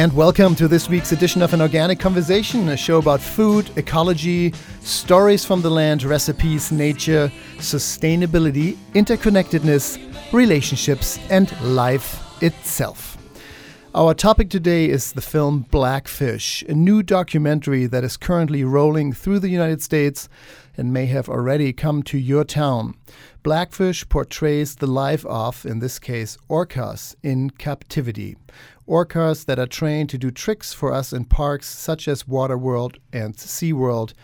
And welcome to this week's edition of An Organic Conversation, a show about food, ecology, stories from the land, recipes, nature, sustainability, interconnectedness, relationships, and life itself. Our topic today is the film Blackfish, a new documentary that is currently rolling through the United States and may have already come to your town. Blackfish portrays the life of, in this case, orcas in captivity. Orcas that are trained to do tricks for us in parks such as Waterworld and SeaWorld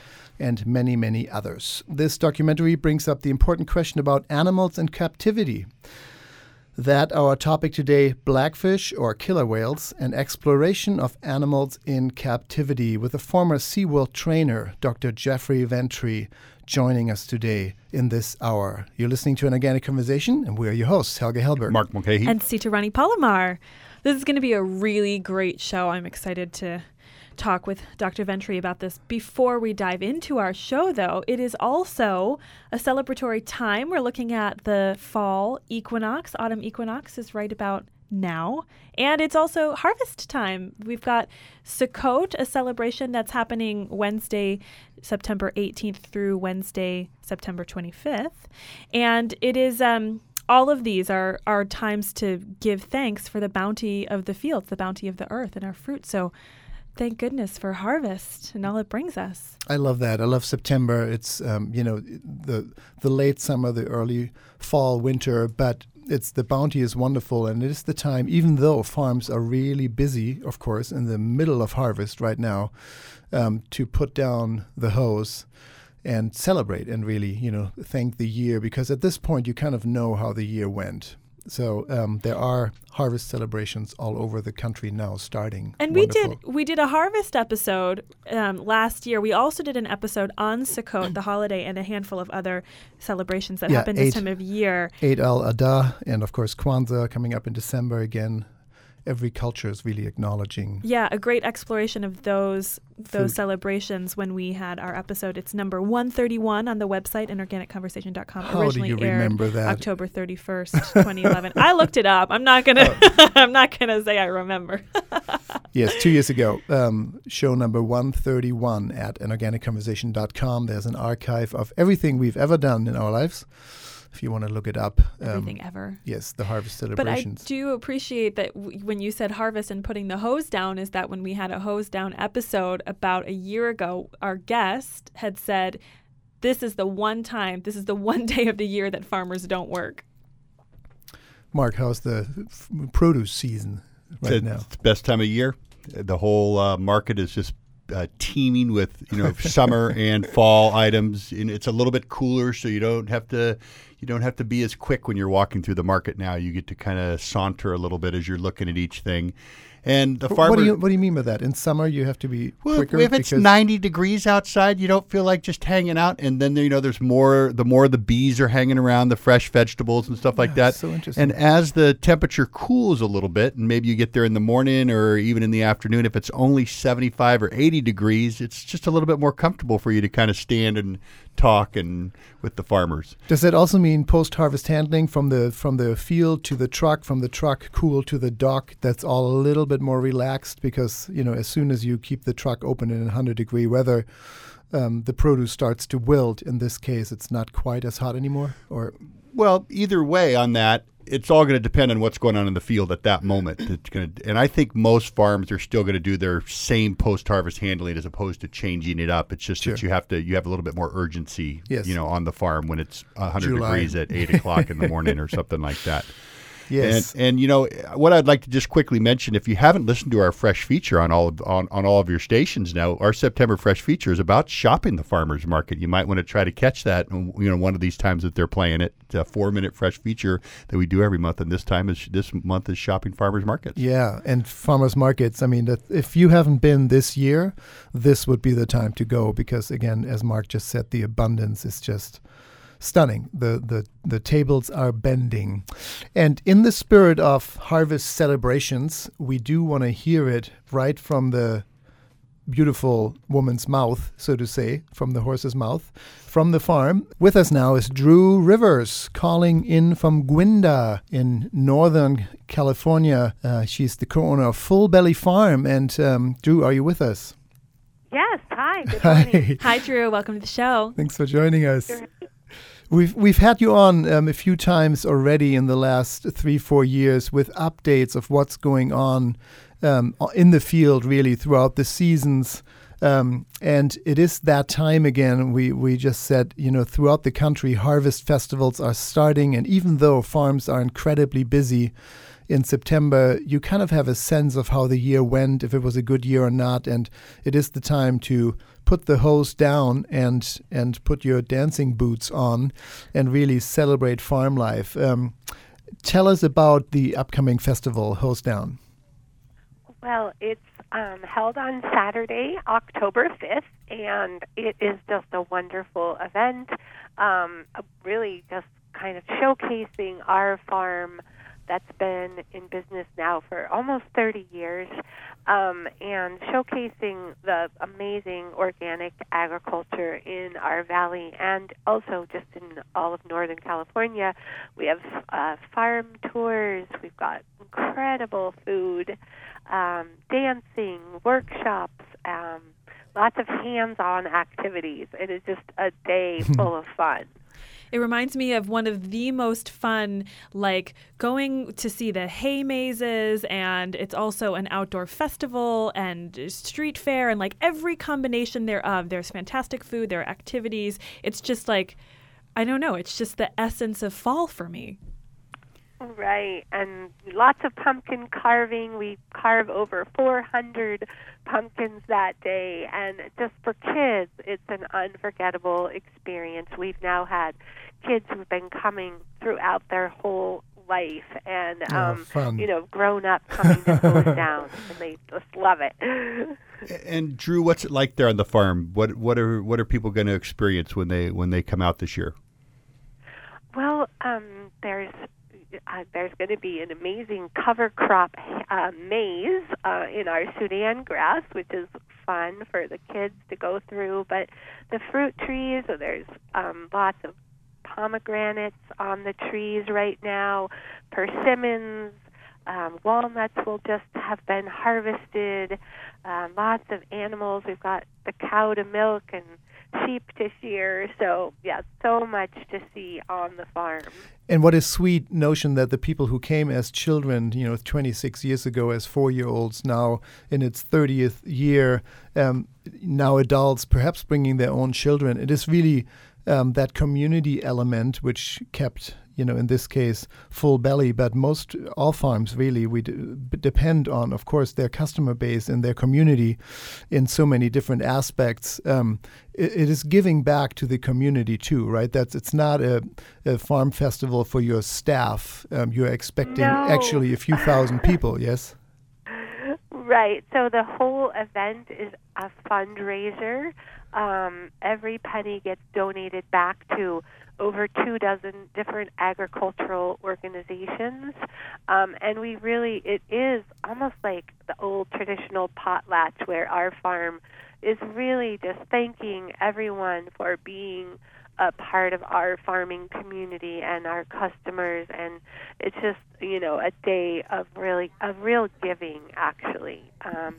and many, many others. This documentary brings up the important question about animals in captivity that our topic today blackfish or killer whales an exploration of animals in captivity with a former SeaWorld trainer Dr. Jeffrey Ventre joining us today in this hour. You're listening to an organic conversation and we're your hosts Helge Hellberg, Mark Mulcahy and Sita Rani Palomar. This is going to be a really great show. I'm excited to talk with Dr. Ventre about this. Before we dive into our show, though, it is also a celebratory time. We're looking at the fall equinox. Autumn equinox is right about now. And it's also harvest time. We've got Sukkot, a celebration that's happening Wednesday, September 18th through Wednesday, September 25th. And it is. Um, all of these are, are times to give thanks for the bounty of the fields, the bounty of the earth, and our fruit. So thank goodness for harvest and all it brings us. I love that. I love September. It's um, you know the the late summer, the early fall, winter, but it's the bounty is wonderful, and it is the time. Even though farms are really busy, of course, in the middle of harvest right now, um, to put down the hose and celebrate and really you know thank the year because at this point you kind of know how the year went so um, there are harvest celebrations all over the country now starting. And Wonderful. we did we did a harvest episode um, last year. We also did an episode on Sukkot, the holiday, and a handful of other celebrations that yeah, happen this time of year. Eid al Adha, and of course Kwanzaa coming up in December again every culture is really acknowledging. Yeah, a great exploration of those those food. celebrations when we had our episode. It's number 131 on the website inorganicconversation.com. How Originally do you remember that? October 31st, 2011. I looked it up. I'm not going to oh. I'm not going to say I remember. yes, 2 years ago. Um, show number 131 at inorganicconversation.com. There's an archive of everything we've ever done in our lives if you want to look it up. Um, Everything ever. Yes, the harvest celebrations. But I do appreciate that w- when you said harvest and putting the hose down, is that when we had a hose down episode about a year ago, our guest had said, "This is the one time, this is the one day of the year that farmers don't work." Mark, how's the f- produce season right it's, now? It's the best time of year. The whole uh, market is just uh, teeming with you know summer and fall items, and it's a little bit cooler, so you don't have to you don't have to be as quick when you're walking through the market now. You get to kind of saunter a little bit as you're looking at each thing. And the farmer. What do you What do you mean by that? In summer, you have to be well, quicker. If it's 90 degrees outside, you don't feel like just hanging out. And then you know, there's more. The more the bees are hanging around, the fresh vegetables and stuff like yeah, that. So interesting. And as the temperature cools a little bit, and maybe you get there in the morning or even in the afternoon, if it's only 75 or 80 degrees, it's just a little bit more comfortable for you to kind of stand and talk and with the farmers. Does that also mean post-harvest handling from the from the field to the truck, from the truck cool to the dock? That's all a little bit more relaxed because you know as soon as you keep the truck open in 100 degree weather, um, the produce starts to wilt. In this case, it's not quite as hot anymore. Or well, either way on that, it's all going to depend on what's going on in the field at that moment. It's going to, and I think most farms are still going to do their same post-harvest handling as opposed to changing it up. It's just sure. that you have to you have a little bit more urgency, yes. you know, on the farm when it's 100 degrees at eight o'clock in the morning or something like that. Yes. And, and you know what I'd like to just quickly mention, if you haven't listened to our fresh feature on all of, on, on all of your stations now, our September fresh feature is about shopping the farmers market. You might want to try to catch that. You know, one of these times that they're playing it. It's a four minute fresh feature that we do every month, and this time is this month is shopping farmers markets. Yeah, and farmers markets. I mean, if you haven't been this year, this would be the time to go because again, as Mark just said, the abundance is just stunning. The, the, the tables are bending. And in the spirit of harvest celebrations, we do want to hear it right from the beautiful woman's mouth, so to say, from the horse's mouth, from the farm. With us now is Dru Rivers, calling in from Guinda in Northern California. Uh, she's the co owner of Full Belly Farm. And um, Dru, are you with us? Yes. Hi. Good morning. Hi, Dru. Welcome to the show. Thanks for joining us. We've we've had you on um, a few times already in the last three four years with updates of what's going on um, in the field really throughout the seasons. Um, and it is that time again. We we just said you know throughout the country harvest festivals are starting, and even though farms are incredibly busy in September, you kind of have a sense of how the year went, if it was a good year or not, and it is the time to put the hose down and and put your dancing boots on and really celebrate farm life. Um, tell us about the upcoming festival, Hoes Down. Well, it's um, held on Saturday, October 5th, and it is just a wonderful event. Um, really, just kind of showcasing our farm that's been in business now for almost 30 years um, and showcasing the amazing organic agriculture in our valley and also just in all of Northern California. We have uh, farm tours, we've got incredible food, um, dancing, workshops. Um, lots of hands-on activities. It is just a day full of fun. It reminds me of one of the most fun, like going to see the hay mazes, and it's also an outdoor festival and street fair, and like every combination thereof. Uh, there's fantastic food, there are activities. It's just like, I don't know, it's just the essence of fall for me. Right, and lots of pumpkin carving. We carve over 400 pumpkins that day, and just for kids, it's an unforgettable experience. We've now had kids who've been coming throughout their whole life, and oh, um, you know, grown up coming to Hoes Down, and they just love it. and Dru, what's it like there on the farm? What what are what are people going to experience when they when they come out this year? Well, um, there's uh, there's going to be an amazing cover crop uh, maze uh, in our Sudan grass, which is fun for the kids to go through. But the fruit trees, so there's um, lots of pomegranates on the trees right now, persimmons. Um, walnuts will just have been harvested. Uh, lots of animals. We've got the cow to milk and sheep to shear. So, yeah, so much to see on the farm. And what a sweet notion that the people who came as children, you know, 26 years ago as four year olds, now in its 30th year, um, now adults, perhaps bringing their own children. It is really um, that community element which kept you know, in this case, full belly. But most all farms really we depend on, of course, their customer base and their community in so many different aspects. Um, it, it is giving back to the community too, right? That's it's not a, a farm festival for your staff. Um, you're expecting no. actually a few thousand people. Yes. Right. So the whole event is a fundraiser. Um, every penny gets donated back to over two dozen different agricultural organizations. Um, and we really, it is almost like the old traditional potlatch where our farm is really just thanking everyone for being a part of our farming community and our customers and it's just you know a day of really of real giving actually um,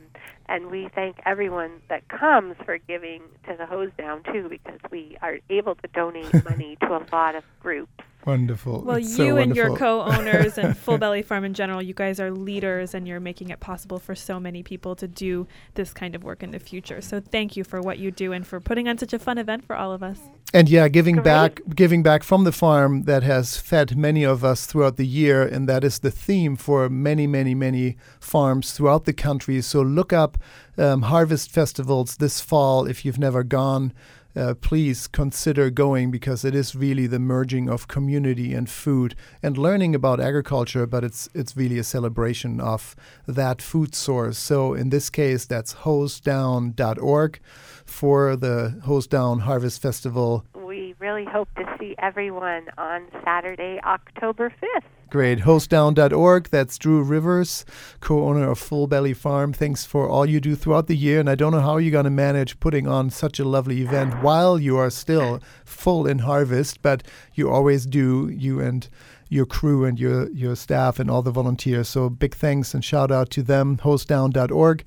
and we thank everyone that comes for giving to the Hoes Down too because we are able to donate money to a lot of groups Wonderful. Well, it's you so and your co-owners and Full Belly Farm in general, you guys are leaders, and you're making it possible for so many people to do this kind of work in the future. So thank you for what you do and for putting on such a fun event for all of us. And yeah, giving Great. back, giving back from the farm that has fed many of us throughout the year, and that is the theme for many, many, many farms throughout the country. So look up um, harvest festivals this fall if you've never gone. Uh, please consider going because it is really the merging of community and food and learning about agriculture, but it's it's really a celebration of that food source. So in this case, that's hoesdown.org for the Hoes Down Harvest Festival. we really hope to see everyone on saturday october 5th Great. Hoesdown.org. That's Dru Rivers, co owner of Full Belly Farm. Thanks for all you do throughout the year. And I don't know how you're going to manage putting on such a lovely event while you are still full in harvest, but you always do, you and your crew and your, your staff and all the volunteers. So big thanks and shout out to them, hoesdown.org.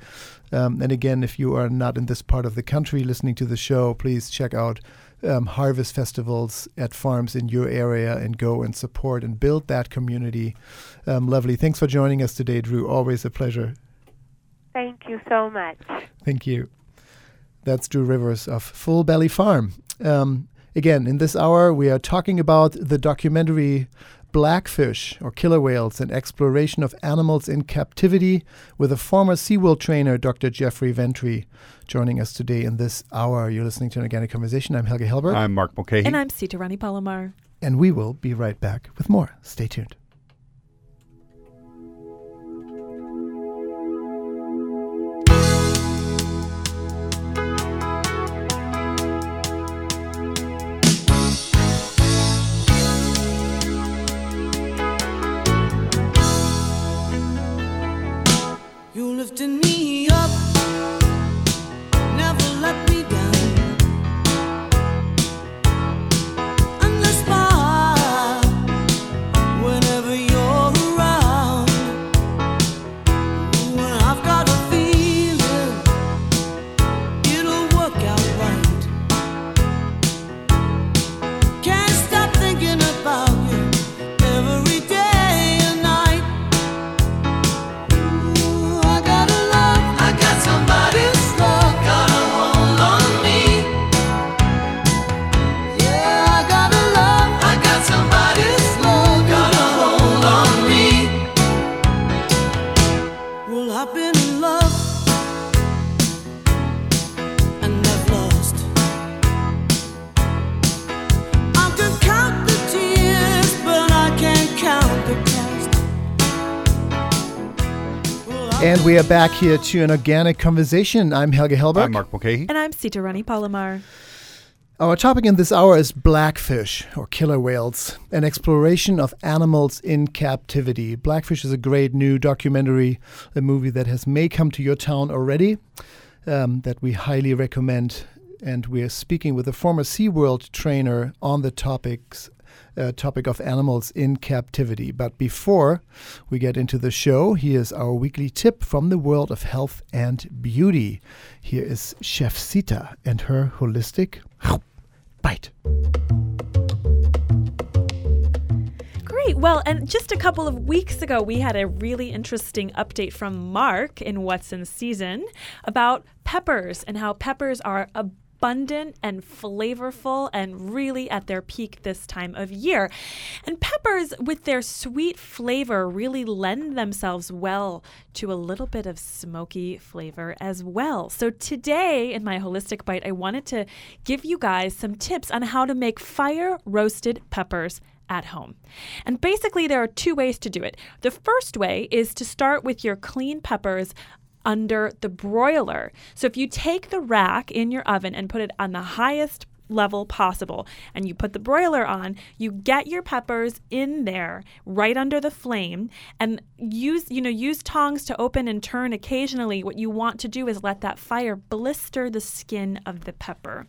Um, and again, if you are not in this part of the country listening to the show, please check out um, harvest festivals at farms in your area and go and support and build that community. Um, lovely. Thanks for joining us today, Dru. Always a pleasure. Thank you so much. Thank you. That's Dru Rivers of Full Belly Farm. Um, again, in this hour, we are talking about the documentary Blackfish or Killer Whales, and exploration of animals in captivity with a former SeaWorld trainer, Dr. Jeffrey Ventre, joining us today in this hour. You're listening to an organic conversation. I'm Helge Hellberg. I'm Mark Mulcahy. And I'm Sita Rani Palomar. And we will be right back with more. Stay tuned. And we are back here to an organic conversation. I'm Helge Hellberg. I'm Mark Mulcahy. And I'm Sita Rani Palomar. Our topic in this hour is blackfish or killer whales, an exploration of animals in captivity. Blackfish is a great new documentary, a movie that has may come to your town already, um, that we highly recommend. And we are speaking with a former SeaWorld trainer on the topics uh, topic of animals in captivity. But before we get into the show, here's our weekly tip from the world of health and beauty. Here is Chef Sita and her holistic bite. Great. Well, and just a couple of weeks ago, we had a really interesting update from Mark in What's in Season about peppers and how peppers are a abundant and flavorful and really at their peak this time of year. And peppers, with their sweet flavor, really lend themselves well to a little bit of smoky flavor as well. So, today in my Holistic Bite, I wanted to give you guys some tips on how to make fire roasted peppers at home. And basically, there are two ways to do it. The first way is to start with your clean peppers under the broiler. So if you take the rack in your oven and put it on the highest level possible and you put the broiler on you get your peppers in there right under the flame and use you know use tongs to open and turn occasionally what you want to do is let that fire blister the skin of the pepper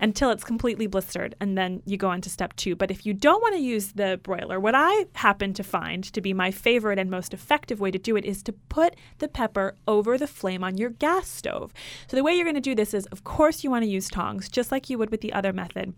until it's completely blistered. And then you go on to step two. But if you don't want to use the broiler, what I happen to find to be my favorite and most effective way to do it is to put the pepper over the flame on your gas stove. So the way you're going to do this is, of course, you want to use tongs, just like you would with the other method.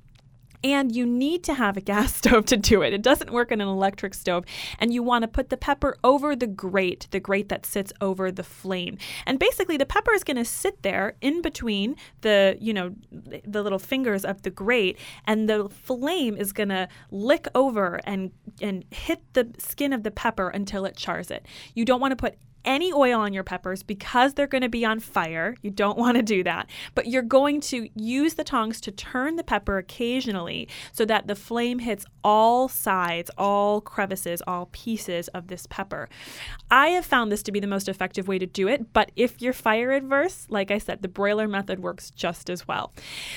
And you need to have a gas stove to do it. It doesn't work on an electric stove. And you want to put the pepper over the grate, the grate that sits over the flame. And basically the pepper is going to sit there in between the, you know, the little fingers of the grate and the flame is going to lick over and and hit the skin of the pepper until it chars it. You don't want to put any oil on your peppers because they're going to be on fire. You don't want to do that. But you're going to use the tongs to turn the pepper occasionally so that the flame hits all sides, all crevices, all pieces of this pepper. I have found this to be the most effective way to do it, but if you're fire adverse, like I said, the broiler method works just as well.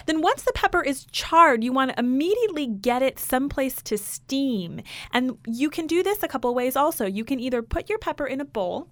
Then once the pepper is charred, you want to immediately get it someplace to steam. And you can do this a couple ways also. You can either put your pepper in a bowl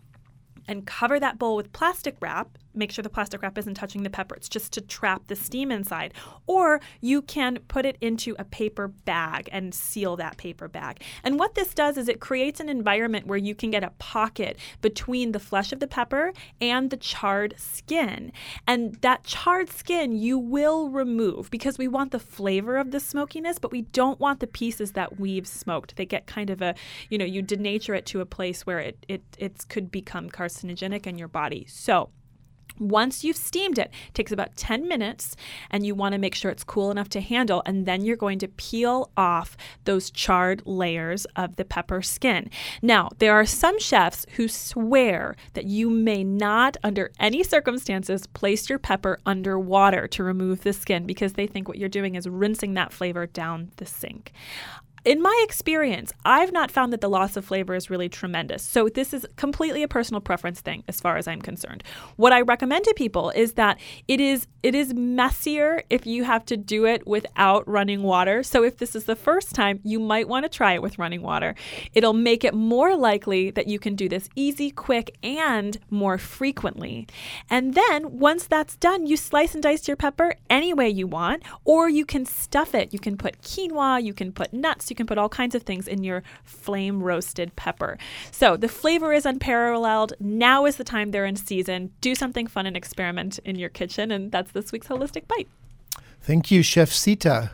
and cover that bowl with plastic wrap make sure the plastic wrap isn't touching the pepper. It's just to trap the steam inside. Or you can put it into a paper bag and seal that paper bag. And what this does is it creates an environment where you can get a pocket between the flesh of the pepper and the charred skin. And that charred skin you will remove because we want the flavor of the smokiness, but we don't want the pieces that we've smoked. They get kind of a, you know, you denature it to a place where it it, it could become carcinogenic in your body. So once you've steamed it, it takes about 10 minutes and you want to make sure it's cool enough to handle and then you're going to peel off those charred layers of the pepper skin. Now, there are some chefs who swear that you may not under any circumstances place your pepper under water to remove the skin because they think what you're doing is rinsing that flavor down the sink in my experience, I've not found that the loss of flavor is really tremendous. So this is completely a personal preference thing as far as I'm concerned. What I recommend to people is that it is it is messier if you have to do it without running water. So if this is the first time, you might want to try it with running water. It'll make it more likely that you can do this easy, quick, and more frequently. And then once that's done, you slice and dice your pepper any way you want, or you can stuff it. You can put quinoa, you can put nuts, you can put all kinds of things in your flame roasted pepper. So the flavor is unparalleled. Now is the time they're in season. Do something fun and experiment in your kitchen. And that's this week's Holistic Bite. Thank you, Chef Sita.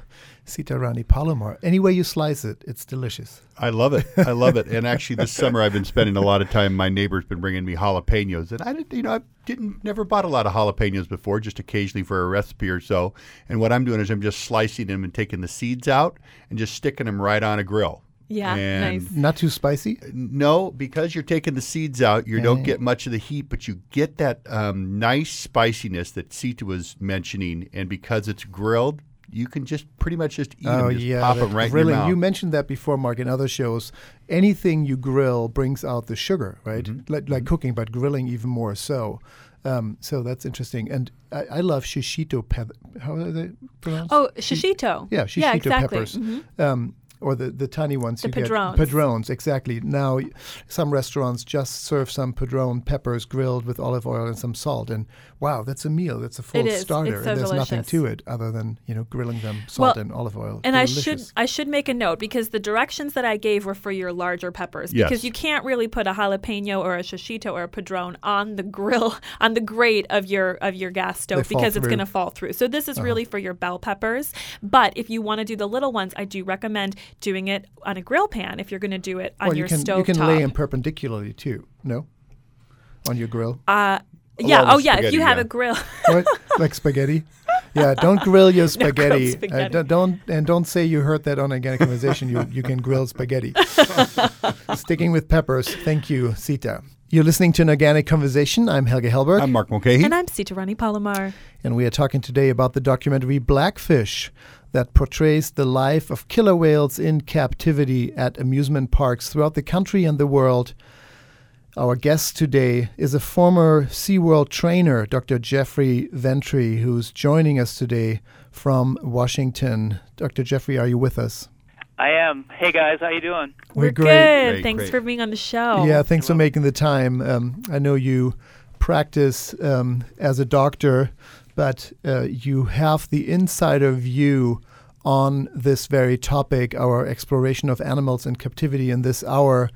Sita Rani Palomar. Any way you slice it, it's delicious. I love it. I love it. And actually, this summer I've been spending a lot of time. My neighbor's been bringing me jalapenos, and I didn't, you know, I didn't never bought a lot of jalapenos before, just occasionally for a recipe or so. And what I'm doing is I'm just slicing them and taking the seeds out and just sticking them right on a grill. Yeah, And- nice. Not too spicy. No, because you're taking the seeds out, you don't get much of the heat, but you get that um, nice spiciness that Sita was mentioning. And because it's grilled, you can just pretty much just eat oh them, just yeah, pop them right grilling. in your. You mentioned that before, Mark, in other shows. Anything you grill brings out the sugar, right? Mm-hmm. Like, like cooking, but grilling even more so. Um, so that's interesting, and I, I love shishito pep. How are they pronounced? Oh, shishito. Yeah, shishito yeah, exactly. peppers. Mhm. Um, or the, the tiny ones The you padrones. get. Padrones, exactly. Now, some restaurants just serve some padrone peppers grilled with olive oil and some salt, and wow, that's a meal. That's a full It is. It's starter, so and there's nothing to it other than you know grilling them salt Well, and olive oil. And I should I should make a note because the directions that I gave were for your larger peppers Yes. because you can't really put a jalapeno or a shishito or a padrone on the grill on the grate of your of your gas stove fall because it's. Uh-huh. going to fall through. So this is really for your bell peppers. But if you want to do the little ones, I do recommend doing it on a grill pan if you're going to do it on Well, your you can stove you can top. lay them perpendicularly too. No, on your grill, uh, yeah. Oh with yeah. If you have yeah. a grill. what like spaghetti? Yeah, don't grill your spaghetti. spaghetti. Uh, don't- don't and don't say you heard that on organic conversation. You you can grill spaghetti. Sticking with peppers. Thank you, Sita. You're listening to an organic conversation. I'm Helge Hellberg. I'm Mark Mulcahy. and I'm Sita Rani Palomar. And we are talking today about the documentary Blackfish that portrays the life of killer whales in captivity at amusement parks throughout the country and the world. Our guest today is a former SeaWorld trainer, Dr. Jeffrey Ventre, who's joining us today from Washington. Dr. Jeffrey, are you with us? I am. Hey guys, how you doing? We're, great. good. Great, Thanks great. for being on the show. Yeah, thanks for making the time. Um, I know you practice um, as a doctor, but uh, you have the insider view on this very topic, our exploration of animals in captivity in this hour,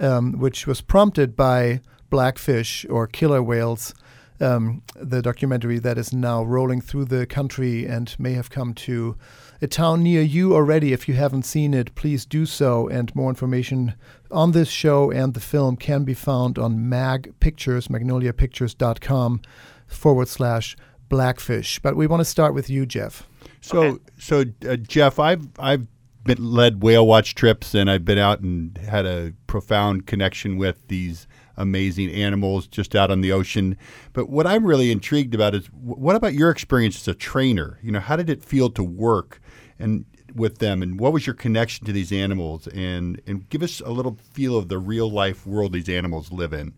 um, which was prompted by blackfish or killer whales. Um, the documentary that is now rolling through the country and may have come to a town near you already. If you haven't seen it, please do so. And more information on this show and the film can be found on Mag Pictures, magnoliapictures.com forward slash blackfish. But we want to start with you, Jeff. So, Okay. so uh, Jeff, I've I've been led whale watch trips, and I've been out and had a profound connection with these amazing animals just out on the ocean. But what I'm really intrigued about is what about your experience as a trainer? You know, how did it feel to work and with them, and what was your connection to these animals? And and give us a little feel of the real life world these animals live in.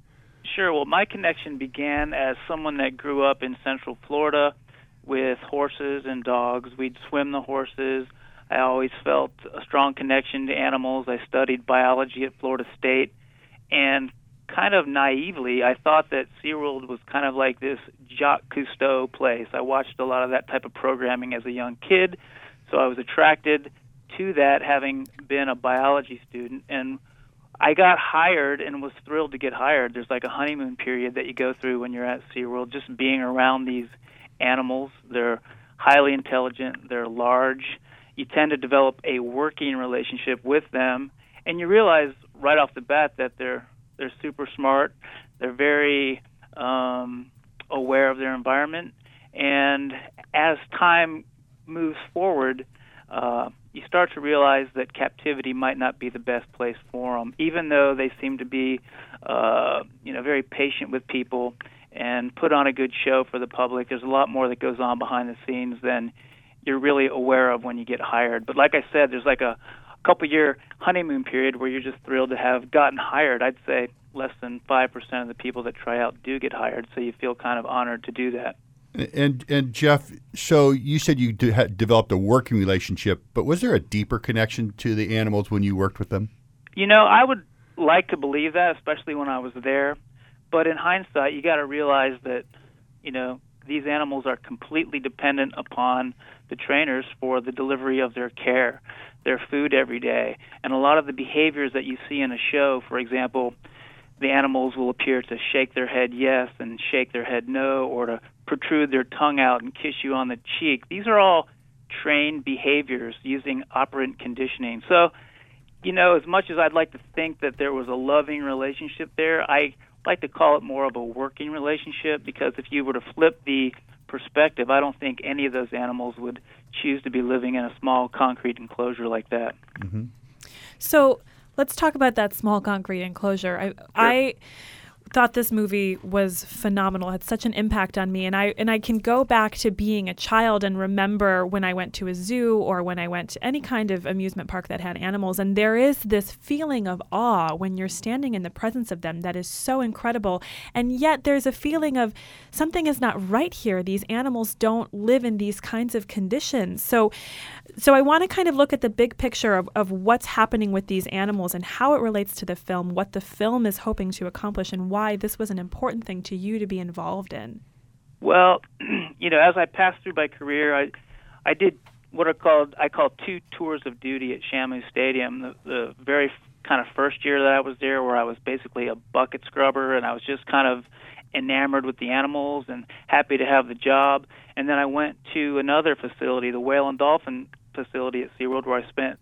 Sure. Well, my connection began as someone that grew up in Central Florida with horses and dogs. We'd swim the horses. I always felt a strong connection to animals. I studied biology at Florida State, and kind of naively, I thought that SeaWorld was kind of like this Jacques Cousteau place. I watched a lot of that type of programming as a young kid, so I was attracted to that having been a biology student. And I got hired and was thrilled to get hired. There's like a honeymoon period that you go through when you're at SeaWorld, just being around these animals. They're highly intelligent, they're large. You tend to develop a working relationship with them, and you realize right off the bat that they're they're super smart. They're very um, aware of their environment, and as time moves forward, uh, you start to realize that captivity might not be the best place for them, even though they seem to be, uh, you know, very patient with people and put on a good show for the public. There's a lot more that goes on behind the scenes than you're really aware of when you get hired. But like I said, there's like a couple year honeymoon period where you're just thrilled to have gotten hired. I'd say less than 5% of the people that try out do get hired, so you feel kind of honored to do that. And and Jeff, so you said you de- developed a working relationship, but was there a deeper connection to the animals when you worked with them? You know, I would like to believe that, especially when I was there. But in hindsight, you got to realize that, you know, these animals are completely dependent upon the trainers for the delivery of their care, their food every day. And a lot of the behaviors that you see in a show, for example, the animals will appear to shake their head yes and shake their head no, or to protrude their tongue out and kiss you on the cheek. These are all trained behaviors using operant conditioning. So, you know, as much as I'd like to think that there was a loving relationship there, I like to call it more of a working relationship because if you were to flip the perspective, I don't think any of those animals would choose to be living in a small concrete enclosure like that. Mm-hmm. So let's talk about that small concrete enclosure. I, sure. I thought this movie was phenomenal. Had such an impact on me and I and I can go back to being a child and remember when I went to a zoo or when I went to any kind of amusement park that had animals and there is this feeling of awe when you're standing in the presence of them that is so incredible and yet there's a feeling of something is not right here. These animals don't live in these kinds of conditions. So so I want to kind of look at the big picture of, of what's happening with these animals and how it relates to the film, what the film is hoping to accomplish, and why this was an important thing to you to be involved in. Well, you know, as I passed through my career, I I did what are called I call two tours of duty at Shamu Stadium. The, the very kind of first year that I was there, where I was basically a bucket scrubber, and I was just kind of enamored with the animals and happy to have the job. And then I went to another facility, the Whale and Dolphin facility at SeaWorld where I spent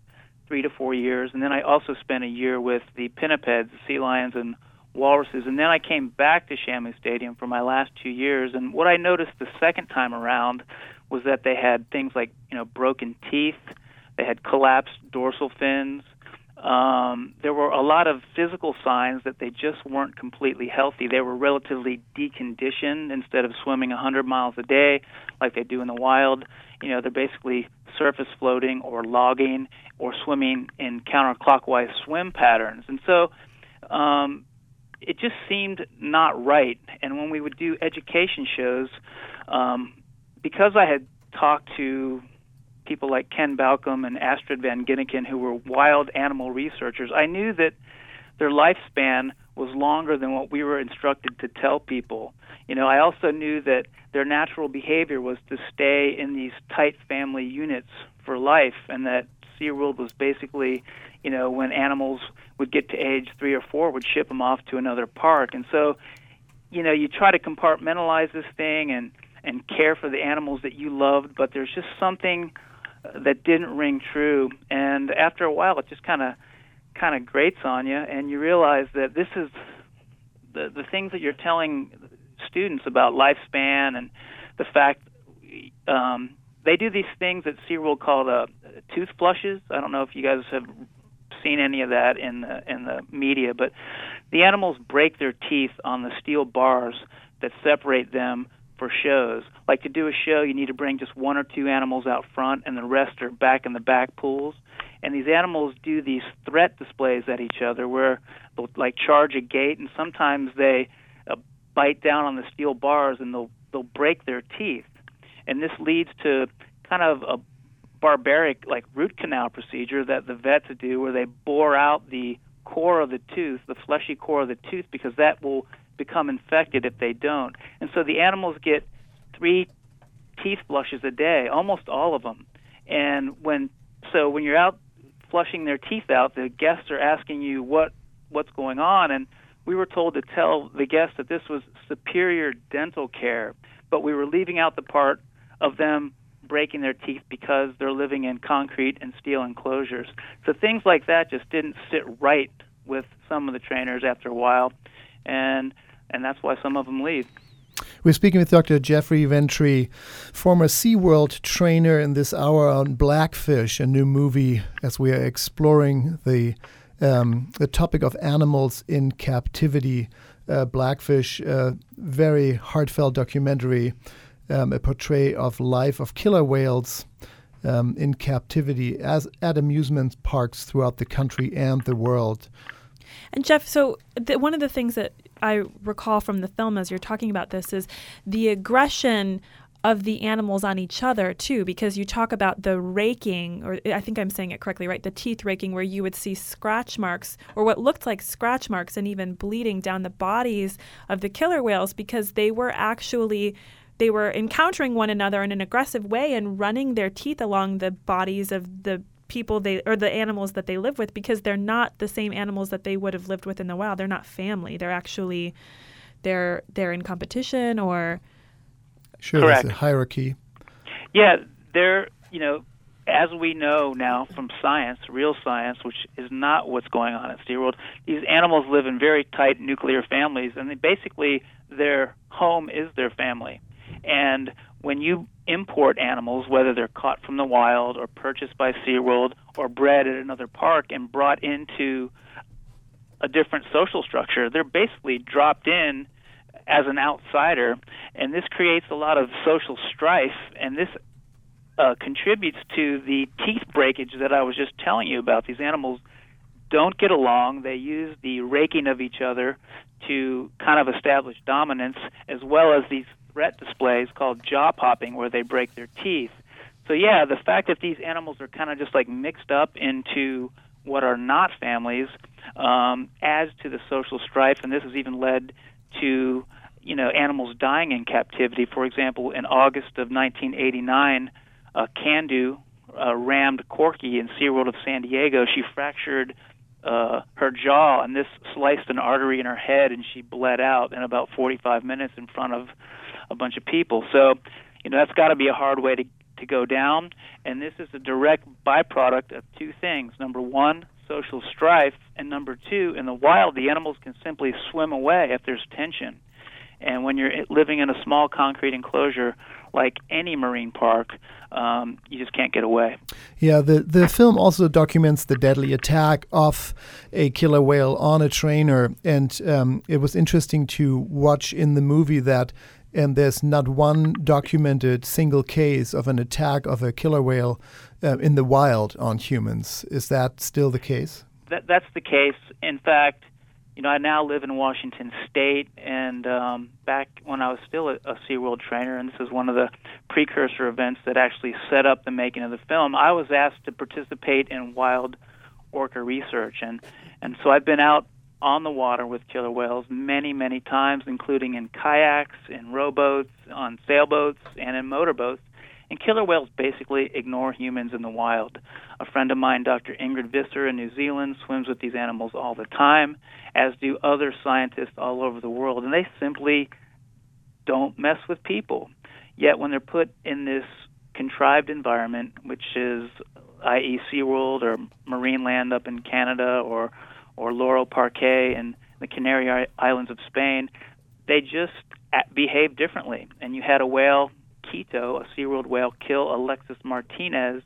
three to four years. And then I also spent a year with the pinnipeds, the sea lions, and walruses. And then I came back to Shamu Stadium for my last two years. And what I noticed the second time around was that they had things like, you know, broken teeth, they had collapsed dorsal fins. Um, there were a lot of physical signs that they just weren't completely healthy. They were relatively deconditioned instead of swimming 100 miles a day like they do in the wild. You know, they're basically surface floating or logging or swimming in counterclockwise swim patterns. And so um, it just seemed not right. And when we would do education shows, um, because I had talked to people like Ken Balcomb and Astrid Van Ginneken, who were wild animal researchers, I knew that their lifespan was longer than what we were instructed to tell people. You know, I also knew that their natural behavior was to stay in these tight family units for life, and that SeaWorld was basically, you know, when animals would get to age three or four, would ship them off to another park. And so, you know, you try to compartmentalize this thing and and care for the animals that you loved, but there's just something that didn't ring true. And after a while, it just kind of kind of grates on you, and you realize that this is the the things that you're telling students about lifespan and the fact um, they do these things that SeaWorld called uh, tooth flushes. I don't know if you guys have seen any of that in the in the media, but the animals break their teeth on the steel bars that separate them for shows. Like to do a show, you need to bring just one or two animals out front, and the rest are back in the back pools. And these animals do these threat displays at each other, where they'll like charge a gate, and sometimes they uh, bite down on the steel bars, and they'll they'll break their teeth. And this leads to kind of a barbaric like root canal procedure that the vets do, where they bore out the core of the tooth, the fleshy core of the tooth, because that will become infected if they don't. And so the animals get three teeth flushes a day, almost all of them. And when so when you're out flushing their teeth out, the guests are asking you what what's going on and we were told to tell the guests that this was superior dental care, but we were leaving out the part of them breaking their teeth because they're living in concrete and steel enclosures. So things like that just didn't sit right with some of the trainers after a while, and and that's why some of them leave. We're speaking with Dr. Jeffrey Ventre, former SeaWorld trainer, in this hour on Blackfish, a new movie, as we are exploring the um, the topic of animals in captivity. Uh, Blackfish, uh, very heartfelt documentary um, a portray of life of killer whales um, in captivity as at amusement parks throughout the country and the world. And Jeff, so the, one of the things that I recall from the film as you're talking about this is the aggression of the animals on each other too because you talk about the raking or I think I'm saying it correctly right the teeth raking where you would see scratch marks or what looked like scratch marks and even bleeding down the bodies of the killer whales because they were actually they were encountering one another in an aggressive way and running their teeth along the bodies of the people they or the animals that they live with because they're not the same animals that they would have lived with in the wild. They're not family. They're actually they're they're in competition or sure Correct. there's a hierarchy. Yeah, they're you know as we know now from science, real science, which is not what's going on at SeaWorld, these animals live in very tight nuclear families, and they basically their home is their family. And when you import animals, whether they're caught from the wild or purchased by SeaWorld or bred at another park and brought into a different social structure, they're basically dropped in as an outsider, and this creates a lot of social strife, and this uh, contributes to the teeth breakage that I was just telling you about. These animals don't get along. They use the raking of each other to kind of establish dominance, as well as these threat displays called jaw popping where they break their teeth. So yeah, the fact that these animals are kind of just like mixed up into what are not families um, adds to the social strife, and this has even led to you know animals dying in captivity. For example, in August of 1989, uh, Kandu uh, rammed Corky in SeaWorld of San Diego. She fractured uh, her jaw, and this sliced an artery in her head, and she bled out in about 45 minutes in front of a bunch of people. So, you know, that's got to be a hard way to to go down. And this is a direct byproduct of two things. Number one, social strife, and number two, in the wild, the animals can simply swim away if there's tension. And when you're living in a small concrete enclosure, like any marine park, um, you just can't get away. Yeah, the, the film also documents the deadly attack of a killer whale on a trainer. And um, it was interesting to watch in the movie that and there's not one documented single case of an attack of a killer whale uh, in the wild on humans. Is that still the case? That, that's the case. In fact, you know, I now live in Washington State, and um, back when I was still a, a SeaWorld trainer, and this is one of the precursor events that actually set up the making of the film, I was asked to participate in wild orca research, and and so I've been out on the water with killer whales many, many times, including in kayaks, in rowboats, on sailboats, and in motorboats. And killer whales basically ignore humans in the wild. A friend of mine, Dr. Ingrid Visser in New Zealand, swims with these animals all the time, as do other scientists all over the world. And they simply don't mess with people. Yet when they're put in this contrived environment, which is i.e. SeaWorld or Marineland up in Canada or or Loro Parque in the Canary Islands of Spain, they just behave differently. And you had a whale, Keto, a SeaWorld whale, kill Alexis Martinez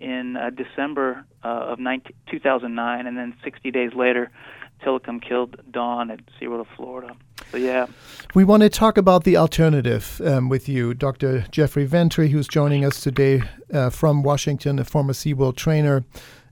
in uh, December uh, of 19, 2009, and then 60 days later, Tilikum killed Dawn at SeaWorld of Florida. So, yeah. We want to talk about the alternative um, with you, Dr. Jeffrey Ventre, who's joining us today uh, from Washington, a former SeaWorld trainer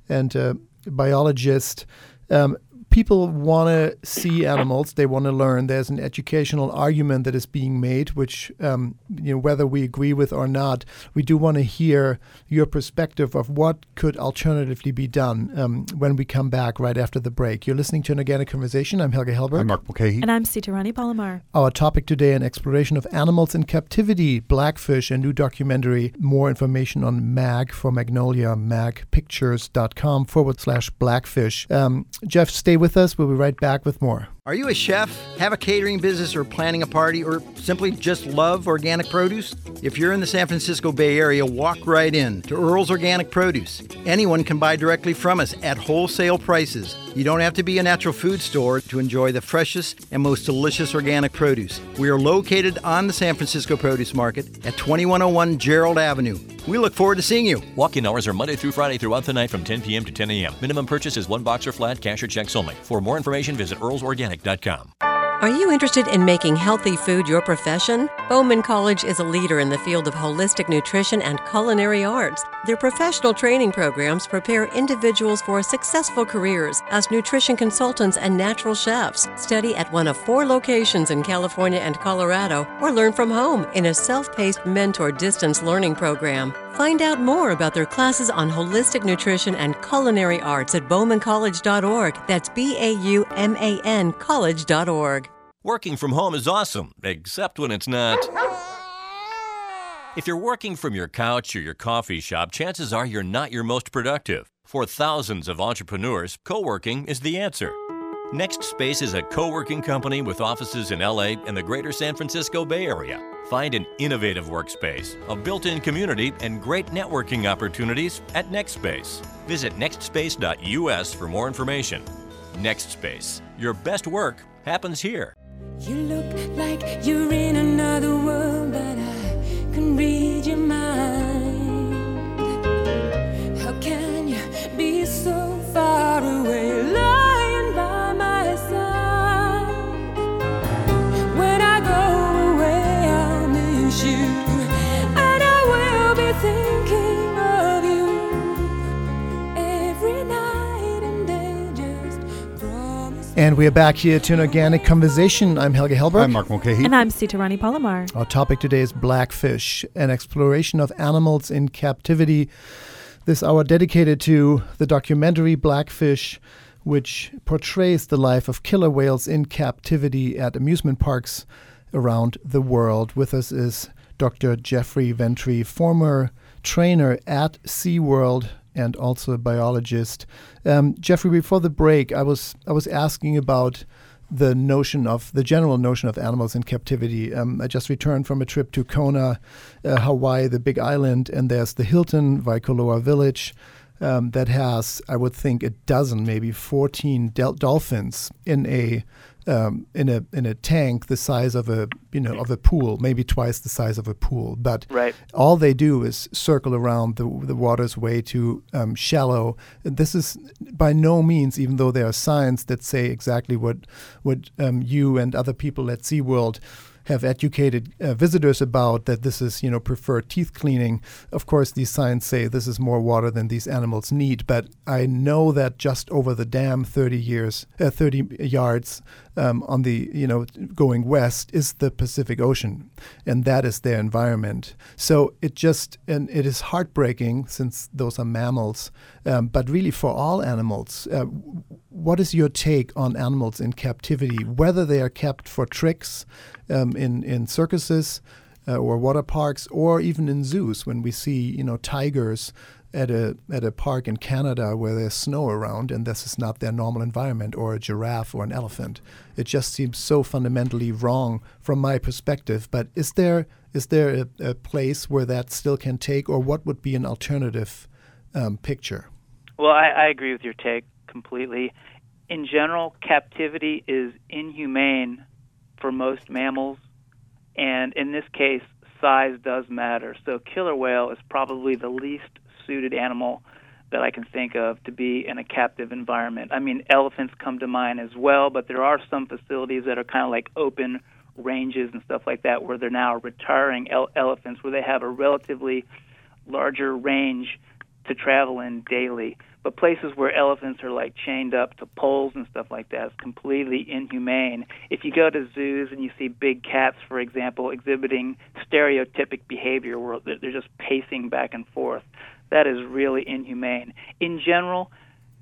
and biologist. Um, people want to see animals they want to learn there's an educational argument that is being made which um, you know whether we agree with or not we do want to hear your perspective of what could alternatively be done um, when we come back right after the break. You're listening to an organic conversation. I'm helge hellberg i'm mark mulcahy. And i'm sitarani palomar. Our topic today an exploration of animals in captivity blackfish a new documentary. More information on mag for magnolia magpictures.com forward slash blackfish. Um, jeff stay with us. We'll be right back with more. Are you a chef, have a catering business, or planning a party, or simply just love organic produce? If you're in the San Francisco Bay Area, walk right in to Earl's Organic Produce. Anyone can buy directly from us at wholesale prices. You don't have to be a natural food store to enjoy the freshest and most delicious organic produce. We are located on the San Francisco Produce Market at 2101 Gerald Avenue. We look forward to seeing you. Walk in hours are Monday through Friday throughout the night from 10 p.m. to 10 a.m. Minimum purchase is one box or flat, cash or checks only. For more information, visit earlsorganic.com. Are you interested in making healthy food your profession? Bauman College is a leader in the field of holistic nutrition and culinary arts. Their professional training programs prepare individuals for successful careers as nutrition consultants and natural chefs. Study at one of four locations in California and Colorado, or learn from home in a self paced mentor distance learning program. Find out more about their classes on holistic nutrition and culinary arts at baumancollege.org. That's B A U M A N college.org. Working from home is awesome, except when it's not. If you're working from your couch or your coffee shop, chances are you're not your most productive. For thousands of entrepreneurs, co working is the answer. Next Space is a co working company with offices in LA and the greater San Francisco Bay Area. Find an innovative workspace, a built in community, and great networking opportunities at NextSpace. Visit nextspace.us for more information. NextSpace, your best work happens here. You look like you're in another world, but I can read your mind. How can you be so far away, lying And we are back here to an organic conversation. I'm Helge Hellberg. I'm Mark Mulcahy. And I'm Sitarani Palomar. Our topic today is blackfish, an exploration of animals in captivity. This hour dedicated to the documentary Blackfish, which portrays the life of killer whales in captivity at amusement parks around the world. With us is Dr. Jeffrey Ventre, former trainer at SeaWorld and also a biologist. Um, Jeffrey, before the break, I was I was asking about the notion of the general notion of animals in captivity. Um, I just returned from a trip to Kona, uh, Hawaii, the Big Island, and there's the Hilton Waikoloa Village. Um, that has, I would think, a dozen, maybe 14 del- dolphins in a um, in a in a tank the size of a you know of a pool, maybe twice the size of a pool. But Right. all they do is circle around the the water's way to um, shallow. This is by no means, even though there are signs that say exactly what what um, you and other people at SeaWorld have educated uh, visitors about that this is you know preferred teeth cleaning. Of course these signs say this is more water than these animals need but i know that just over the dam 30 years uh, 30 yards um, on the you know going west is the pacific ocean and that is their environment. So it just and it is heartbreaking since those are mammals um, but really for all animals uh, what is your take on animals in captivity whether they are kept for tricks um, in in circuses uh, or water parks, or even in zoos when we see you know tigers at a at a park in Canada where there's snow around and this is not their normal environment, or a giraffe or an elephant. It just seems so fundamentally wrong from my perspective. But is there is there a, a place where that still can take, or what would be an alternative um, picture? Well, I, I agree with your take completely. In general, captivity is inhumane for most mammals, and in this case, size does matter. So killer whale is probably the least suited animal that I can think of to be in a captive environment. I mean, elephants come to mind as well, but there are some facilities that are kind of like open ranges and stuff like that where they're now retiring ele- elephants where they have a relatively larger range to travel in daily. But places where elephants are like chained up to poles and stuff like that is completely inhumane. If you go to zoos and you see big cats, for example, exhibiting stereotypic behavior where they're just pacing back and forth, that is really inhumane. In general,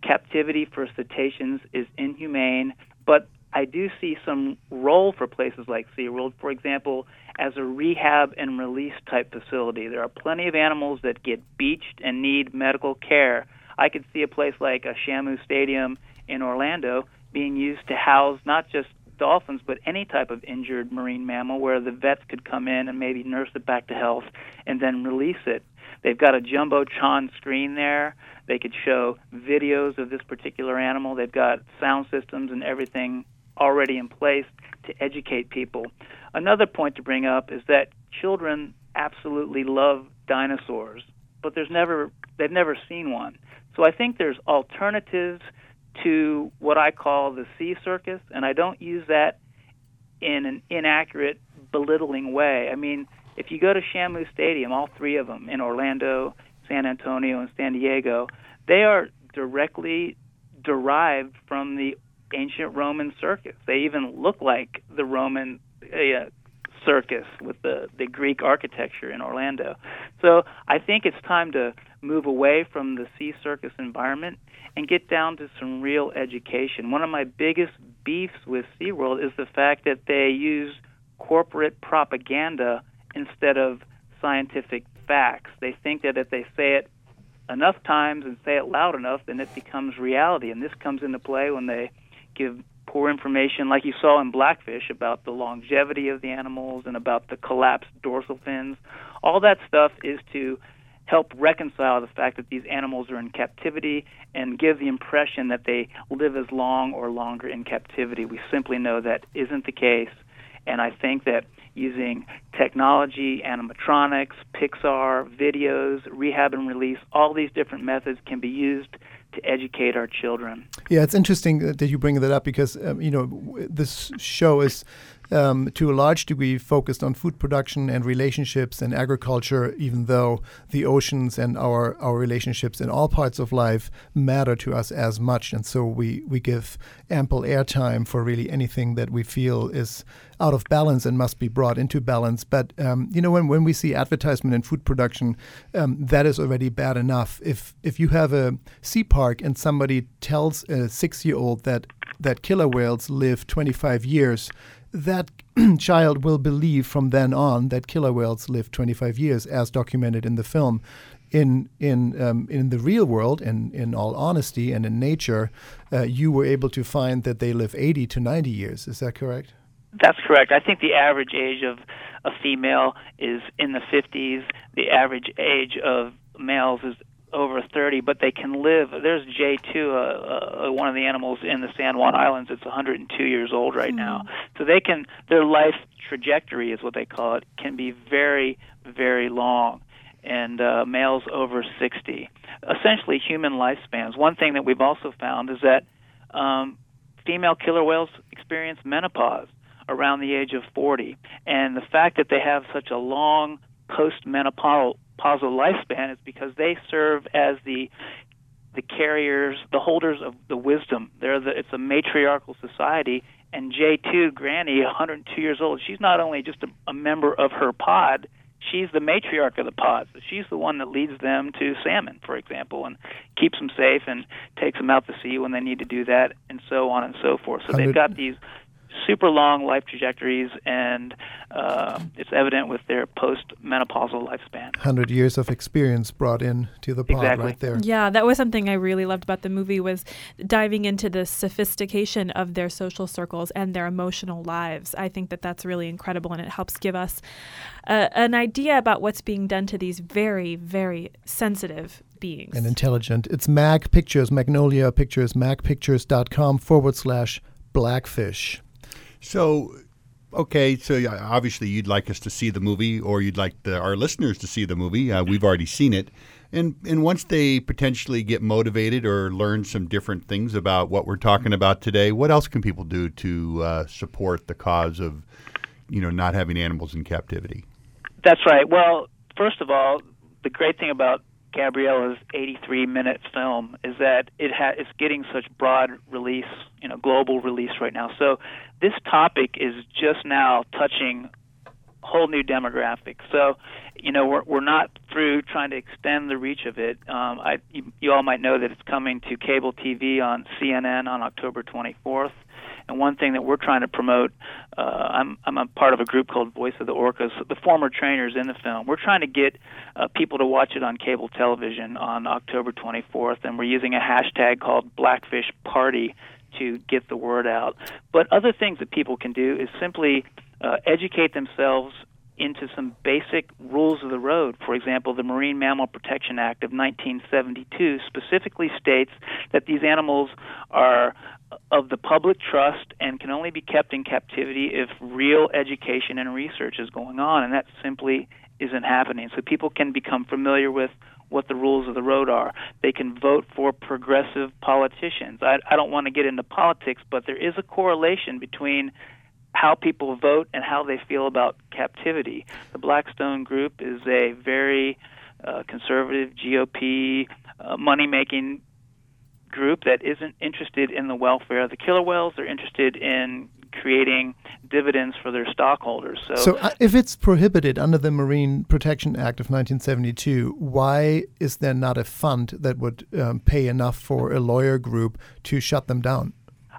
captivity for cetaceans is inhumane, but I do see some role for places like SeaWorld, for example, as a rehab and release type facility. There are plenty of animals that get beached and need medical care. I could see a place like a Shamu Stadium in Orlando being used to house not just dolphins, but any type of injured marine mammal where the vets could come in and maybe nurse it back to health and then release it. They've got a jumbotron screen there. They could show videos of this particular animal. They've got sound systems and everything already in place to educate people. Another point to bring up is that children absolutely love dinosaurs, but there's never they've never seen one. So I think there's alternatives to what I call the sea circus, and I don't use that in an inaccurate, belittling way. I mean, if you go to Shamu Stadium, all three of them in Orlando, San Antonio, and San Diego, they are directly derived from the ancient Roman circus. They even look like the Roman uh, circus with the, the Greek architecture in Orlando. So I think it's time to move away from the sea circus environment and get down to some real education. One of my biggest beefs with SeaWorld is the fact that they use corporate propaganda instead of scientific facts. They think that if they say it enough times and say it loud enough, then it becomes reality. And this comes into play when they give poor information, like you saw in Blackfish, about the longevity of the animals and about the collapsed dorsal fins. All that stuff is to help reconcile the fact that these animals are in captivity and give the impression that they live as long or longer in captivity. We simply know that isn't the case. And I think that using technology, animatronics, Pixar, videos, rehab and release, all these different methods can be used to educate our children. Yeah, it's interesting that you bring that up because um, you know this show is um, to a large degree focused on food production and relationships and agriculture, even though the oceans and our, our relationships in all parts of life matter to us as much. And so we, we give ample airtime for really anything that we feel is out of balance and must be brought into balance. But um, you know, when, when we see advertisement in food production, um, that is already bad enough. If if you have a sea park and somebody tells a six year old that that killer whales live 25 years, that child will believe from then on that killer whales live 25 years, as documented in the film. In in um, in the real world, and in all honesty, and in nature, uh, you were able to find that they live 80 to 90 years. Is that correct? That's correct. I think the average age of a female is in the 50s. The average age of males is over 30, but they can live. There's J2, uh, uh, one of the animals in the San Juan Islands. It's 102 years old right mm. now. So they can their life trajectory is what they call it can be very very long, and uh, males over 60. Essentially, human lifespans. One thing that we've also found is that um, female killer whales experience menopause around the age of 40, and the fact that they have such a long post-menopausal lifespan is because they serve as the the carriers, the holders of the wisdom. They're the it's a matriarchal society, and J2 Granny, 102 years old, she's not only just a, a member of her pod, she's the matriarch of the pod. So she's the one that leads them to salmon, for example, and keeps them safe and takes them out to sea when they need to do that, and so on and so forth. So they've got these super long life trajectories, and uh, it's evident with their post-menopausal lifespan. Hundred years of experience brought in to the pod exactly. right there. Yeah, that was something I really loved about the movie was diving into the sophistication of their social circles and their emotional lives. I think that that's really incredible, and it helps give us uh, an idea about what's being done to these very, very sensitive beings. And intelligent. It's Mag Pictures, Magnolia Pictures, magpictures.com forward slash blackfish. So okay, so obviously you'd like us to see the movie, or you'd like the, our listeners to see the movie. Uh, we've already seen it, and and once they potentially get motivated or learn some different things about what we're talking about today, what else can people do to uh, support the cause of, you know, not having animals in captivity? That's right. Well, first of all, the great thing about Gabriela's 83 minute film is that it ha- it's getting such broad release, you know, global release right now. So this topic is just now touching whole new demographic. So, you know, we're we're not through trying to extend the reach of it. Um, I you, you all might know that it's coming to cable TV on CNN on October 24th. And one thing that we're trying to promote, uh, I'm I'm a part of a group called Voice of the Orcas, the former trainers in the film. We're trying to get uh, people to watch it on cable television on October 24th, and we're using a hashtag called Blackfish Party to get the word out. But other things that people can do is simply uh, educate themselves into some basic rules of the road. For example, the Marine Mammal Protection Act of 1972 specifically states that these animals are of the public trust and can only be kept in captivity if real education and research is going on, and that simply isn't happening. So people can become familiar with what the rules of the road are. They can vote for progressive politicians. I, I don't want to get into politics, but there is a correlation between how people vote and how they feel about captivity. The Blackstone Group is a very uh, conservative GOP uh, money making group that isn't interested in the welfare of the killer whales. They're interested in creating dividends for their stockholders. So, So, uh, if it's prohibited under the Marine Protection Act of 1972, why is there not a fund that would um, pay enough for a lawyer group to shut them down?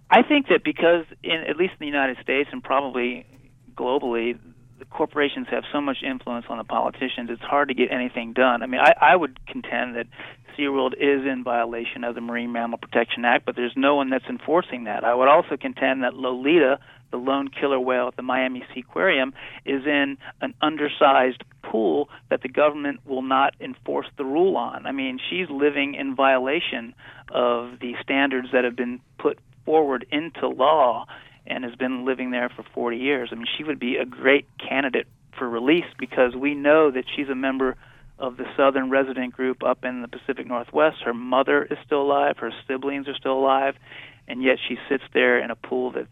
I think that because, in at least in the United States and probably globally, corporations have so much influence on the politicians. It's hard to get anything done. I mean, I, I would contend that SeaWorld is in violation of the Marine Mammal Protection Act, but there's no one that's enforcing that. I would also contend that Lolita, the lone killer whale at the Miami Seaquarium, is in an undersized pool that the government will not enforce the rule on. I mean, she's living in violation of the standards that have been put forward into law and has been living there for 40 years. I mean, she would be a great candidate for release because we know that she's a member of the Southern resident group up in the Pacific Northwest. Her mother is still alive, her siblings are still alive, and yet she sits there in a pool that's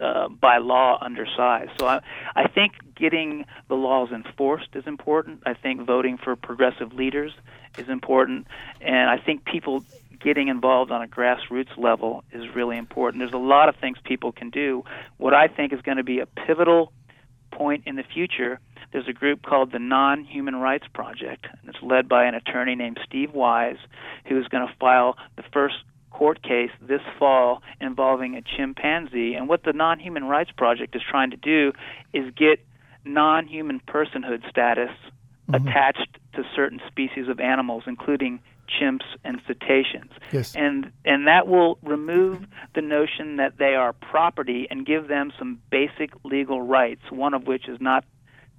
uh, by law undersized. So I, I think getting the laws enforced is important. I think voting for progressive leaders is important, and I think people getting involved on a grassroots level is really important. There's a lot of things people can do. What I think is going to be a pivotal point in the future, there's a group called the Non Human Rights Project, and it's led by an attorney named Steve Wise, who is going to file the first court case this fall involving a chimpanzee. And what the Non Human Rights Project is trying to do is get non human personhood status mm-hmm. attached to certain species of animals, including chimps and cetaceans. Yes. And and that will remove the notion that they are property and give them some basic legal rights, one of which is not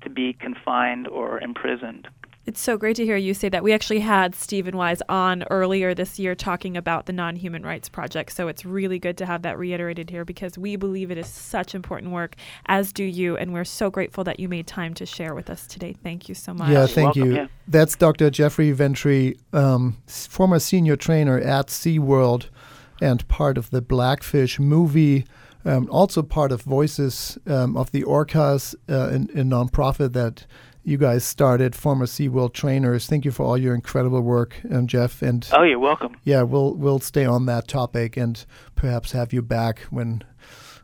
to be confined or imprisoned. It's so great to hear you say that. We actually had Stephen Wise on earlier this year talking about the Non Human Rights Project. So it's really good to have that reiterated here because we believe it is such important work, as do you. And we're so grateful that you made time to share with us today. Thank you so much. Yeah, thank welcome, you. yeah. That's Dr. Jeffrey Ventre, um, former senior trainer at SeaWorld and part of the Blackfish movie. Um, also part of Voices um, of the Orcas, uh, a, a nonprofit that you guys started, former SeaWorld trainers. Thank you for all your incredible work, um, Jeff. And Oh, you're welcome. yeah, we'll we'll stay on that topic and perhaps have you back when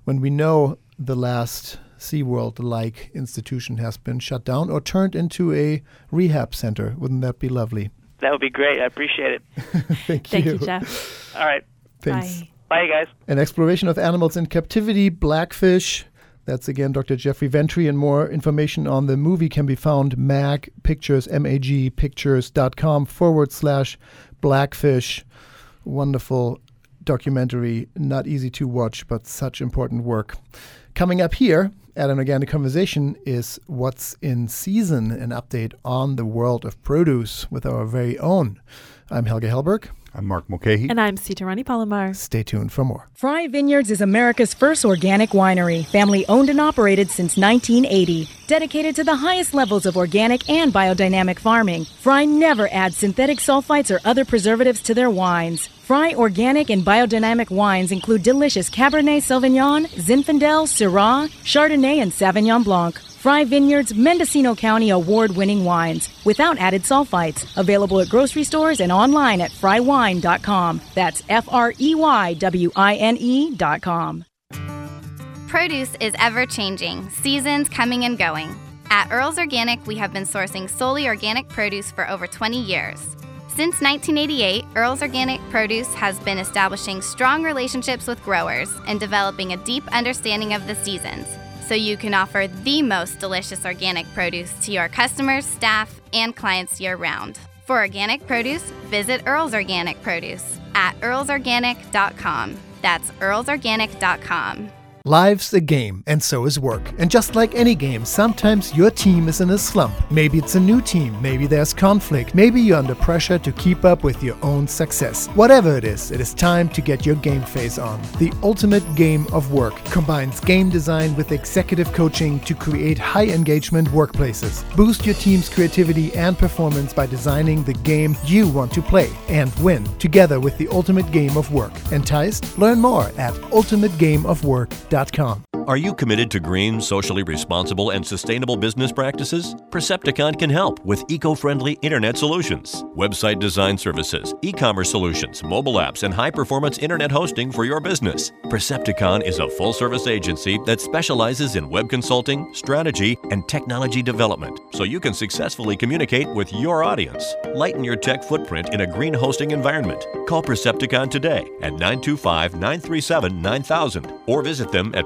when we know the last SeaWorld-like institution has been shut down or turned into a rehab center. Wouldn't that be lovely? That would be great. I appreciate it. Thank, Thank you. you, Jeff. All right. Thanks. Bye. Bye, guys. An exploration of animals in captivity, Blackfish. That's again Dr. Jeffrey Ventre, and more information on the movie can be found mag pictures m a g pictures.com forward slash Blackfish. Wonderful documentary, not easy to watch, but such important work. Coming up here, at an organic conversation is what's in season, an update on the world of produce with our very own. I'm Helge Hellberg. I'm Mark Mulcahy. And I'm Sita Rani Palomar. Stay tuned for more. Frey Vineyards is America's first organic winery, family owned and operated since 1980. Dedicated to the highest levels of organic and biodynamic farming, Frey never adds synthetic sulfites or other preservatives to their wines. Frey organic and biodynamic wines include delicious Cabernet Sauvignon, Zinfandel, Syrah, Chardonnay, and Sauvignon Blanc. Frey Vineyards Mendocino County award winning wines without added sulfites. Available at grocery stores and online at freywine.com. That's F R E Y W I N E.com. Produce is ever changing, seasons coming and going. At Earl's Organic, we have been sourcing solely organic produce for over 20 years. Since 1988, Earl's Organic Produce has been establishing strong relationships with growers and developing a deep understanding of the seasons so you can offer the most delicious organic produce to your customers, staff, and clients year round. For organic produce, visit Earl's Organic Produce at earlsorganic.com. That's earlsorganic.com. Life's a game, and so is work. And just like any game, sometimes your team is in a slump. Maybe it's a new team, maybe there's conflict, maybe you're under pressure to keep up with your own success. Whatever it is, it is time to get your game face on. The ultimate game of work combines game design with executive coaching to create high engagement workplaces. Boost your team's creativity and performance by designing the game you want to play and win together with the ultimate game of work. Enticed? Learn more at ultimategameofwork.com. Inc.com. Are you committed to green, socially responsible, and sustainable business practices? Percepticon can help with eco friendly internet solutions, website design services, e commerce solutions, mobile apps, and high performance internet hosting for your business. Percepticon is a full service agency that specializes in web consulting, strategy, and technology development so you can successfully communicate with your audience. Lighten your tech footprint in a green hosting environment. Call Percepticon today at 925 937 9000 or visit them at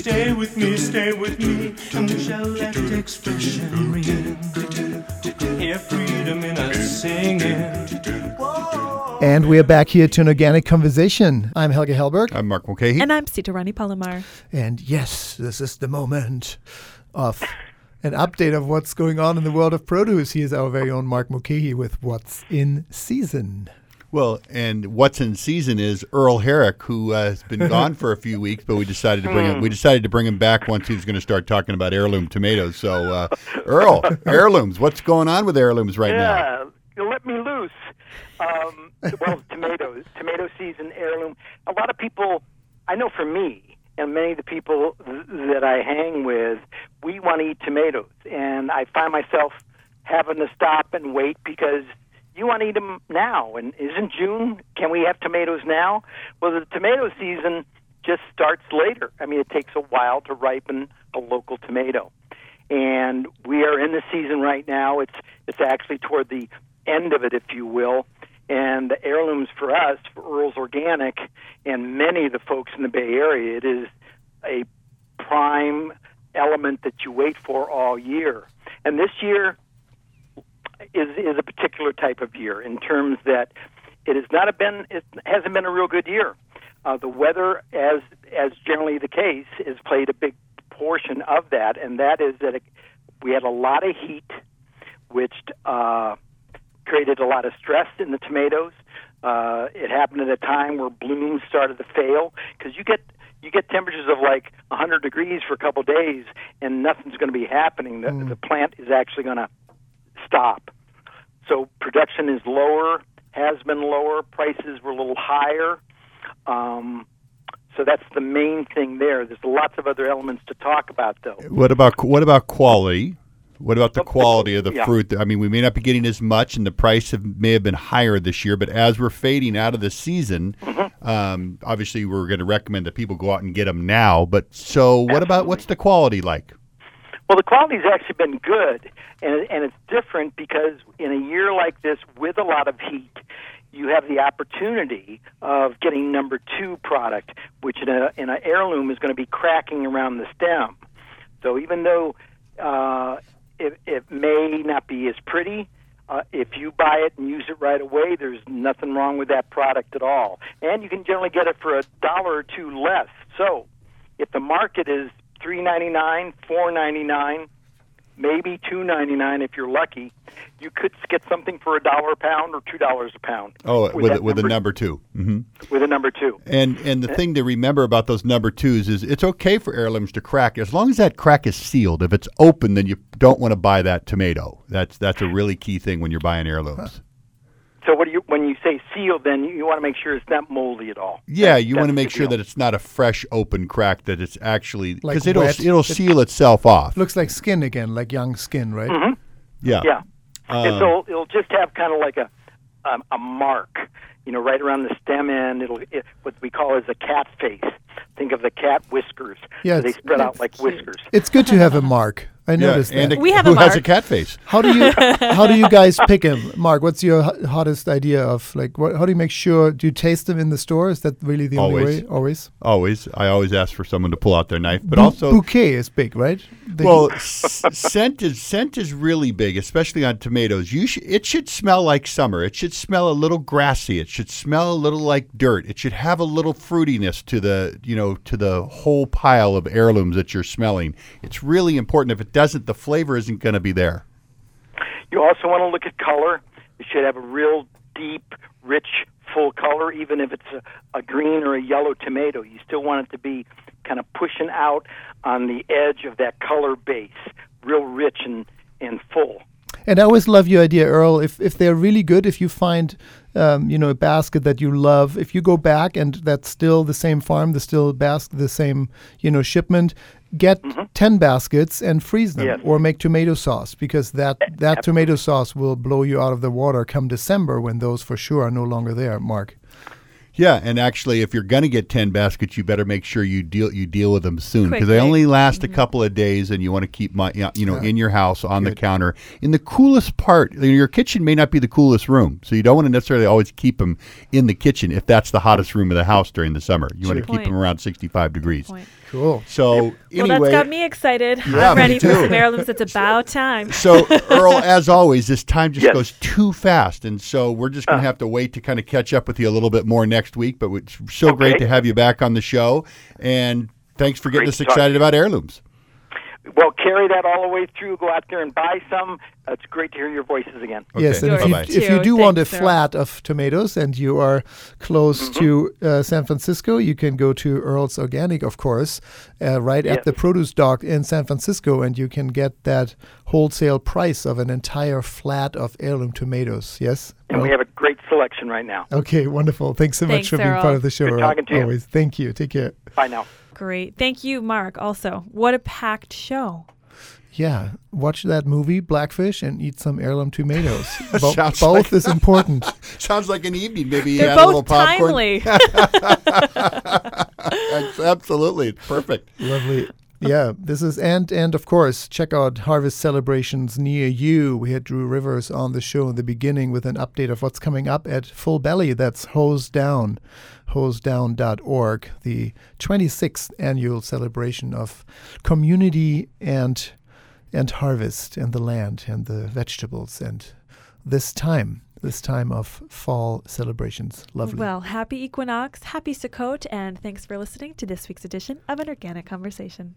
Stay with me, stay with me, stay with me, and we shall let expression ring. Hear freedom in us singing. And we are back here to an organic conversation. I'm Helge Hellberg. I'm Mark Mulcahy. And I'm Sita Rani Palomar. And yes, this is the moment of an update of what's going on in the world of produce. He is our very own Mark Mulcahy with What's in Season. Well, and what's in season is Earl Herrick, who uh, has been gone for a few weeks, but we decided to bring him. We decided to bring him back once he was going to start talking about heirloom tomatoes. So, uh, Earl, heirlooms. What's going on with heirlooms right now? Yeah, you let me loose. Um, well, tomatoes, tomato season, heirloom. A lot of people, I know for me, and many of the people th- that I hang with, we want to eat tomatoes, and I find myself having to stop and wait because you want to eat them now. And isn't June? Can we have tomatoes now? Well, the tomato season just starts later. I mean, it takes a while to ripen a local tomato, and we are in the season right now. It's it's actually toward the end of it, if you will. And the heirlooms for us, for Earl's Organic, and many of the folks in the Bay Area, it is a prime element that you wait for all year. And this year is is a particular type of year in terms that it has not been it hasn't been a real good year. Uh, the weather, as as generally the case, has played a big portion of that, and that is that it, we had a lot of heat, which uh, created a lot of stress in the tomatoes. Uh, it happened at a time where blooms started to fail because you get you get temperatures of like 100 degrees for a couple days, and nothing's going to be happening. The, Mm. the plant is actually going to stop. So production is lower, has been lower. Prices were a little higher. Um, so that's the main thing there. There's lots of other elements to talk about, though. What about what about quality? What about the quality of the yeah. fruit? I mean, we may not be getting as much, and the price have, may have been higher this year. But as we're fading out of the season, Mm-hmm. um, obviously we're going to recommend that people go out and get them now. But so, what about what's the quality like? Well, the quality's actually been good, and and it's different because in a year like this with a lot of heat, you have the opportunity of getting number two product, which in a in an heirloom is going to be cracking around the stem. So even though uh, it, it may not be as pretty, uh, if you buy it and use it right away, there's nothing wrong with that product at all. And you can generally get it for a dollar or two less. So if the market is three ninety nine, four ninety nine, maybe two ninety nine if you're lucky, you could get something for a dollar a pound or two dollars a pound. Oh, with, that with a number 2 hmm with a number two. And and the thing to remember about those number twos is it's okay for heirlooms to crack as long as that crack is sealed. If it's open, then you don't want to buy that tomato. That's that's a really key thing when you're buying heirlooms. So what do you when you say sealed? Then you, you want to make sure it's not moldy at all. Yeah, you want to make sure deal. that it's not a fresh open crack. That it's actually Like because it'll wet. it'll It- seal itself off. Looks like skin again, like young skin, right? Mhm. Yeah. Yeah. and Um, so it'll just have kind of like a um, a mark, you know, right around the stem end. It'll it, what we call is a cat face. Think of the cat whiskers. Yeah, so they spread out like whiskers. It's good to have a mark. I Yeah, noticed and that. a- We have a who has a cat face. How do you how do you guys pick them, Mark? What's your ho- hottest idea of like what? How do you make sure? Do you taste them in the store? Is that really the only way? Always. Always, I always ask for someone to pull out their knife, but Bu- also bouquet is big, right? They- well, s- scent is scent is really big, especially on tomatoes. You should, it should smell like summer. It should smell a little grassy. It should smell a little like dirt. It should have a little fruitiness to the you know to the whole pile of heirlooms that you're smelling. It's really important. If it doesn't, the flavor isn't going to be there. You also want to look at color. It should have a real deep, rich, full color, even if it's a, a green or a yellow tomato. You still want it to be kind of pushing out on the edge of that color base, real rich and, and full. And I always love your idea, Earl. If if they're really good, if you find, um, you know, a basket that you love, if you go back and that's still the same farm, the still basket, the same, you know, shipment, get ten baskets and freeze them, Yes. or make tomato sauce because that that tomato sauce will blow you out of the water come December when those for sure are no longer there. Mark. Yeah, and actually, if you're going to get ten baskets, you better make sure you deal you deal with them soon because they only last a couple of days, and you want to keep my you know Yeah. in your house on the counter in the coolest part. Your kitchen may not be the coolest room, so you don't want to necessarily always keep them in the kitchen if that's the hottest room of the house during the summer. You want to Sure. keep them around 65 degrees. Cool. So Well, anyway, that's got me excited. Yeah, I'm me ready for too. some heirlooms. It's about time. So, Earl, as always, this time just Yes. goes too fast. And so we're just going to uh. have to wait to kind of catch up with you a little bit more next week. But it's so great to have you back on the show. And thanks for getting Great us excited about heirlooms. Well, carry that all the way through. Go out there and buy some. It's great to hear your voices again. Yes, and if you, if you do want a flat of tomatoes and you are close Mm-hmm. to uh, San Francisco, you can go to Earl's Organic, of course, uh, right Yes. at the produce dock in San Francisco, and you can get that wholesale price of an entire flat of heirloom tomatoes. Yes? And we have a great selection right now. Okay, wonderful. Thanks so Thanks, much for being part of the show. Good Earl. talking to you. Always. Thank you. Take care. Bye now. Great. Thank you, Mark. Also, what a packed show. Yeah, watch that movie, Blackfish, and eat some heirloom tomatoes. Bo- both like- is important. Sounds like an evening. Maybe you They're had a little popcorn. timely. Absolutely perfect. Lovely. Yeah, this is and and of course check out harvest celebrations near you. We had Dru Rivers on the show in the beginning with an update of what's coming up at Full Belly. That's Hoes Down, hoesdown.org, the 26th annual celebration of community and and harvest and the land and the vegetables and this time, this time of fall celebrations. Lovely. Well, happy equinox, happy Sukkot, and thanks for listening to this week's edition of An Organic Conversation.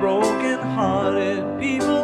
broken hearted people.